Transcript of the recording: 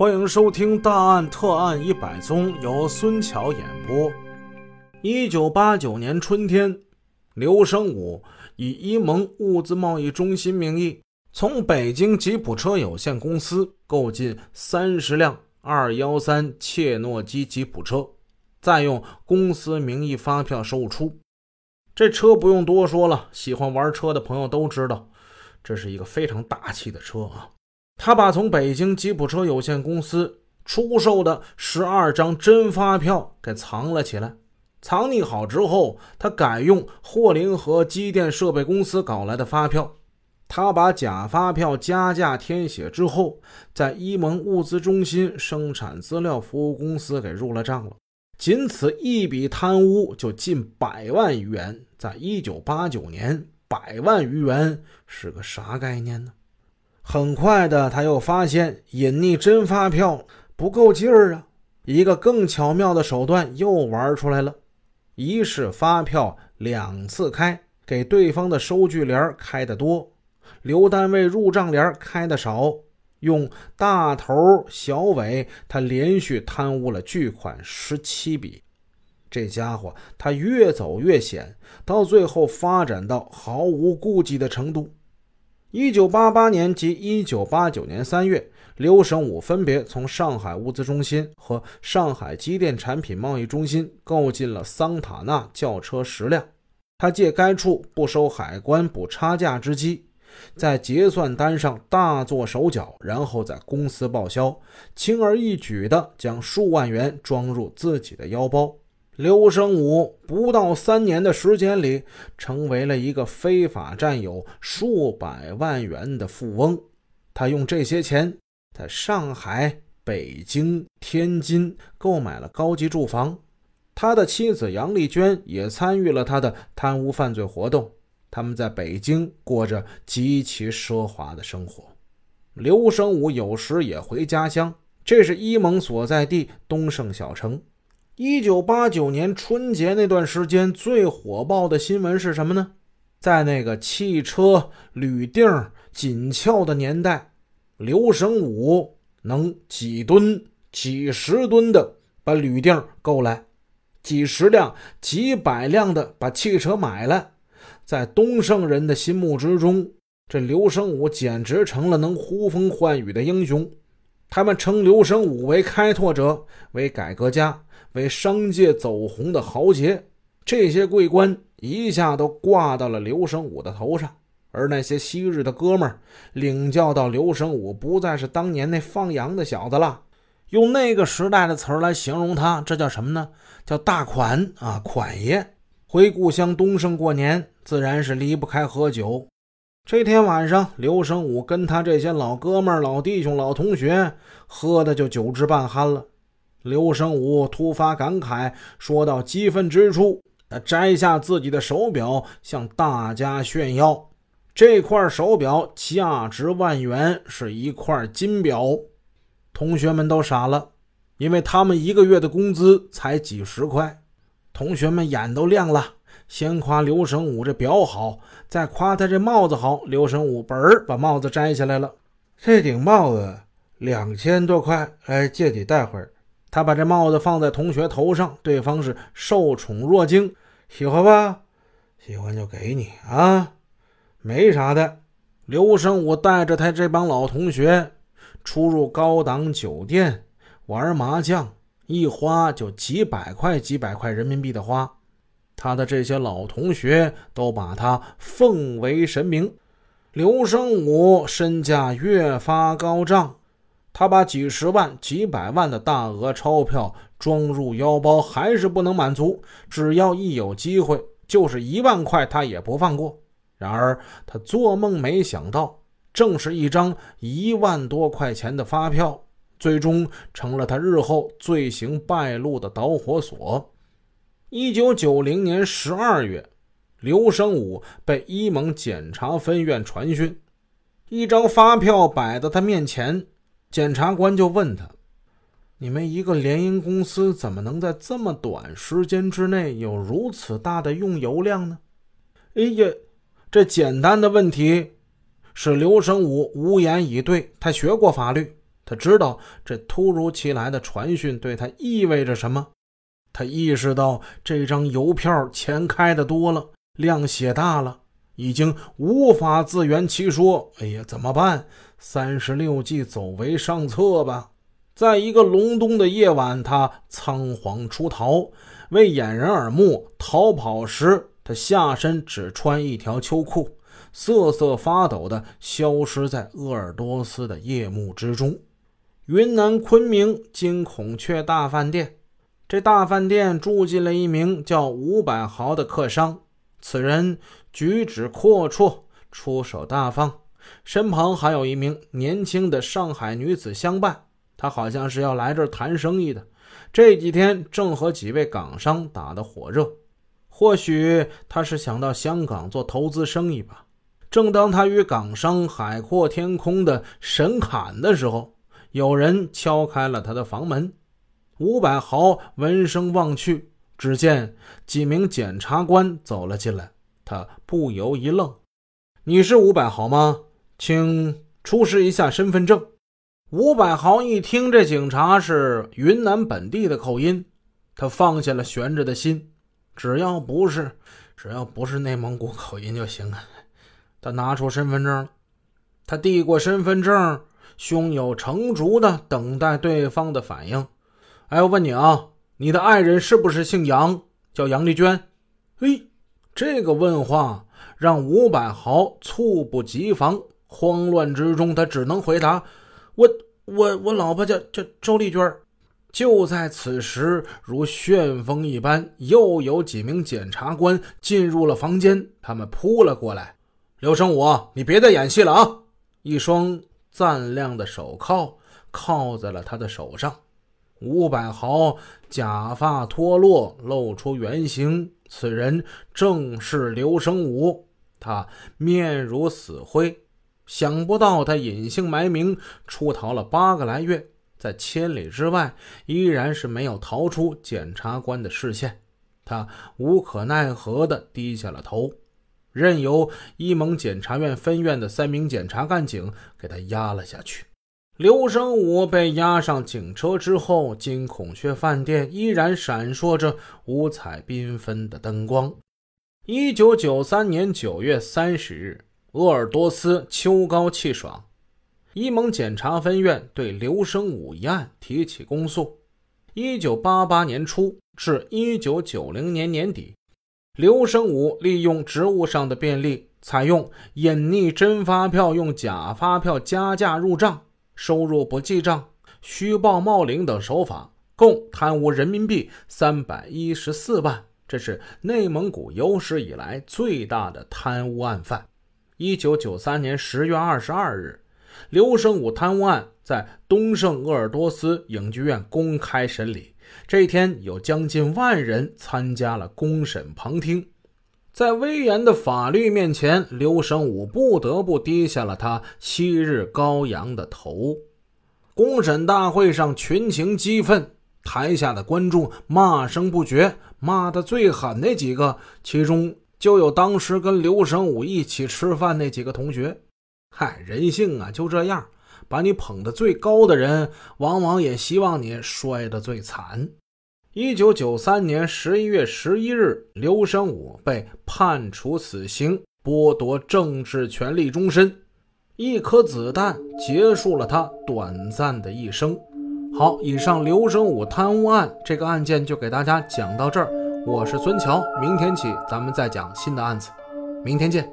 欢迎收听《大案特案一百宗》，由孙桥演播。一九八九年春天，刘生武以伊蒙物资贸易中心名义，从北京吉普车有限公司购进三十辆二幺三切诺基吉普车，再用公司名义发票售出。这车不用多说了，喜欢玩车的朋友都知道，这是一个非常大气的车啊。他把从北京吉普车有限公司出售的十二张真发票给藏了起来，藏匿好之后，他改用霍林河机电设备公司搞来的发票。他把假发票加价填写之后，在伊蒙物资中心生产资料服务公司给入了账了。仅此一笔贪污就近百万余元，在一九八九年，百万余元是个啥概念呢？很快的，他又发现隐匿真发票不够劲儿啊！一个更巧妙的手段又玩出来了：一是发票两次开，给对方的收据联开的多，留单位入账联开的少。用大头小尾，他连续贪污了巨款十七笔。这家伙他越走越险，到最后发展到毫无顾忌的程度。一九八八年及一九八九年三月，刘省武分别从上海物资中心和上海机电产品贸易中心购进了桑塔纳轿车十辆。他借该处不收海关补差价之机，在结算单上大做手脚，然后在公司报销，轻而易举地将数万元装入自己的腰包。刘生武不到三年的时间里，成为了一个非法占有数百万元的富翁。他用这些钱在上海、北京、天津购买了高级住房。他的妻子杨丽娟也参与了他的贪污犯罪活动。他们在北京过着极其奢华的生活。刘生武有时也回家乡，这是伊蒙所在地东胜小城。一九八九年春节那段时间，最火爆的新闻是什么呢？在那个汽车铝锭紧俏的年代，刘生武能几吨、几十吨的把铝锭购来，几十辆、几百辆的把汽车买来。在东胜人的心目之中，这刘生武简直成了能呼风唤雨的英雄。他们称刘生武为开拓者，为改革家。为商界走红的豪杰，这些桂冠一下都挂到了刘生武的头上。而那些昔日的哥们儿，领教到刘生武不再是当年那放羊的小子了。用那个时代的词儿来形容他，这叫什么呢？叫大款啊，款爷。回故乡东胜过年，自然是离不开喝酒。这天晚上，刘生武跟他这些老哥们儿、老弟兄、老同学喝的就酒至半酣了。刘生武突发感慨，说到激愤之处，他摘下自己的手表，向大家炫耀。这块手表价值万元，是一块金表。同学们都傻了，因为他们一个月的工资才几十块。同学们眼都亮了，先夸刘生武这表好，再夸他这帽子好。刘生武本儿把帽子摘下来了，这顶帽子两千多块，哎，借你戴会儿。他把这帽子放在同学头上，对方是受宠若惊，喜欢吧？喜欢就给你啊，没啥的。刘生武带着他这帮老同学出入高档酒店玩麻将，一花就几百块、几百块人民币的花。他的这些老同学都把他奉为神明。刘生武身价越发高涨。他把几十万、几百万的大额钞票装入腰包，还是不能满足。只要一有机会，就是一万块他也不放过。然而，他做梦没想到，正是一张一万多块钱的发票，最终成了他日后罪行败露的导火索。一九九零年十二月，刘生武被伊蒙检察分院传讯，一张发票摆在他面前。检察官就问他：“你们一个联营公司怎么能在这么短时间之内有如此大的用油量呢？”哎呀，这简单的问题使刘生武无言以对。他学过法律，他知道这突如其来的传讯对他意味着什么。他意识到这张邮票钱开的多了，量写大了，已经无法自圆其说。哎呀，怎么办？三十六计，走为上策吧。在一个隆冬的夜晚，他仓皇出逃，为掩人耳目。逃跑时，他下身只穿一条秋裤，瑟瑟发抖地消失在鄂尔多斯的夜幕之中。云南昆明金孔雀大饭店。这大饭店住进了一名叫吴百豪的客商，此人举止阔绰，出手大方，身旁还有一名年轻的上海女子相伴。他好像是要来这儿谈生意的，这几天正和几位港商打得火热，或许他是想到香港做投资生意吧。正当他与港商海阔天空的神侃的时候，有人敲开了他的房门。伍百豪闻声望去，只见几名检察官走了进来。他不由一愣：“你是吴百豪吗？请出示一下身份证。”吴百豪一听这警察是云南本地的口音，他放下了悬着的心，只要不是只要不是内蒙古口音就行啊。他拿出身份证了，他递过身份证，胸有成竹地等待对方的反应。哎，我问你啊，你的爱人是不是姓杨，叫杨丽娟？嘿，这个问话让吴百豪猝不及防，慌乱之中他只能回答：“我我我老婆叫叫周丽娟。”就在此时，如旋风一般，又有几名检察官进入了房间，他们扑了过来：“刘生武，你别再演戏了啊！”一双锃亮的手铐铐在了他的手上。吴百豪假发脱落，露出原形。此人正是刘生武。他面如死灰，想不到他隐姓埋名出逃了八个来月，在千里之外依然是没有逃出检察官的视线。他无可奈何地低下了头，任由伊蒙检察院分院的三名检察干警给他压了下去。刘生武被押上警车之后，金孔雀饭店依然闪烁着五彩缤纷的灯光。一九九三年九月三十日，鄂尔多斯秋高气爽，伊蒙检察分院对刘生武一案提起公诉。一九八八年初至一九九零年年底，刘生武利用职务上的便利，采用隐匿真发票、用假发票加价入账。收入不记账、虚报冒领等手法，共贪污人民币三百一十四万，这是内蒙古有史以来最大的贪污案犯。一九九三年十月二十二日，刘生武贪污案在东胜鄂尔多斯影剧院公开审理。这一天，有将近万人参加了公审旁听。在威严的法律面前，刘生武不得不低下了他昔日高扬的头。公审大会上群情激愤，台下的观众骂声不绝，骂的最狠那几个，其中就有当时跟刘生武一起吃饭那几个同学。嗨，人性啊，就这样，把你捧得最高的人，往往也希望你摔得最惨。一九九三年十一月十一日，刘生武被判处死刑，剥夺政治权利终身。一颗子弹结束了他短暂的一生。好，以上刘生武贪污案这个案件就给大家讲到这儿。我是孙桥，明天起咱们再讲新的案子，明天见。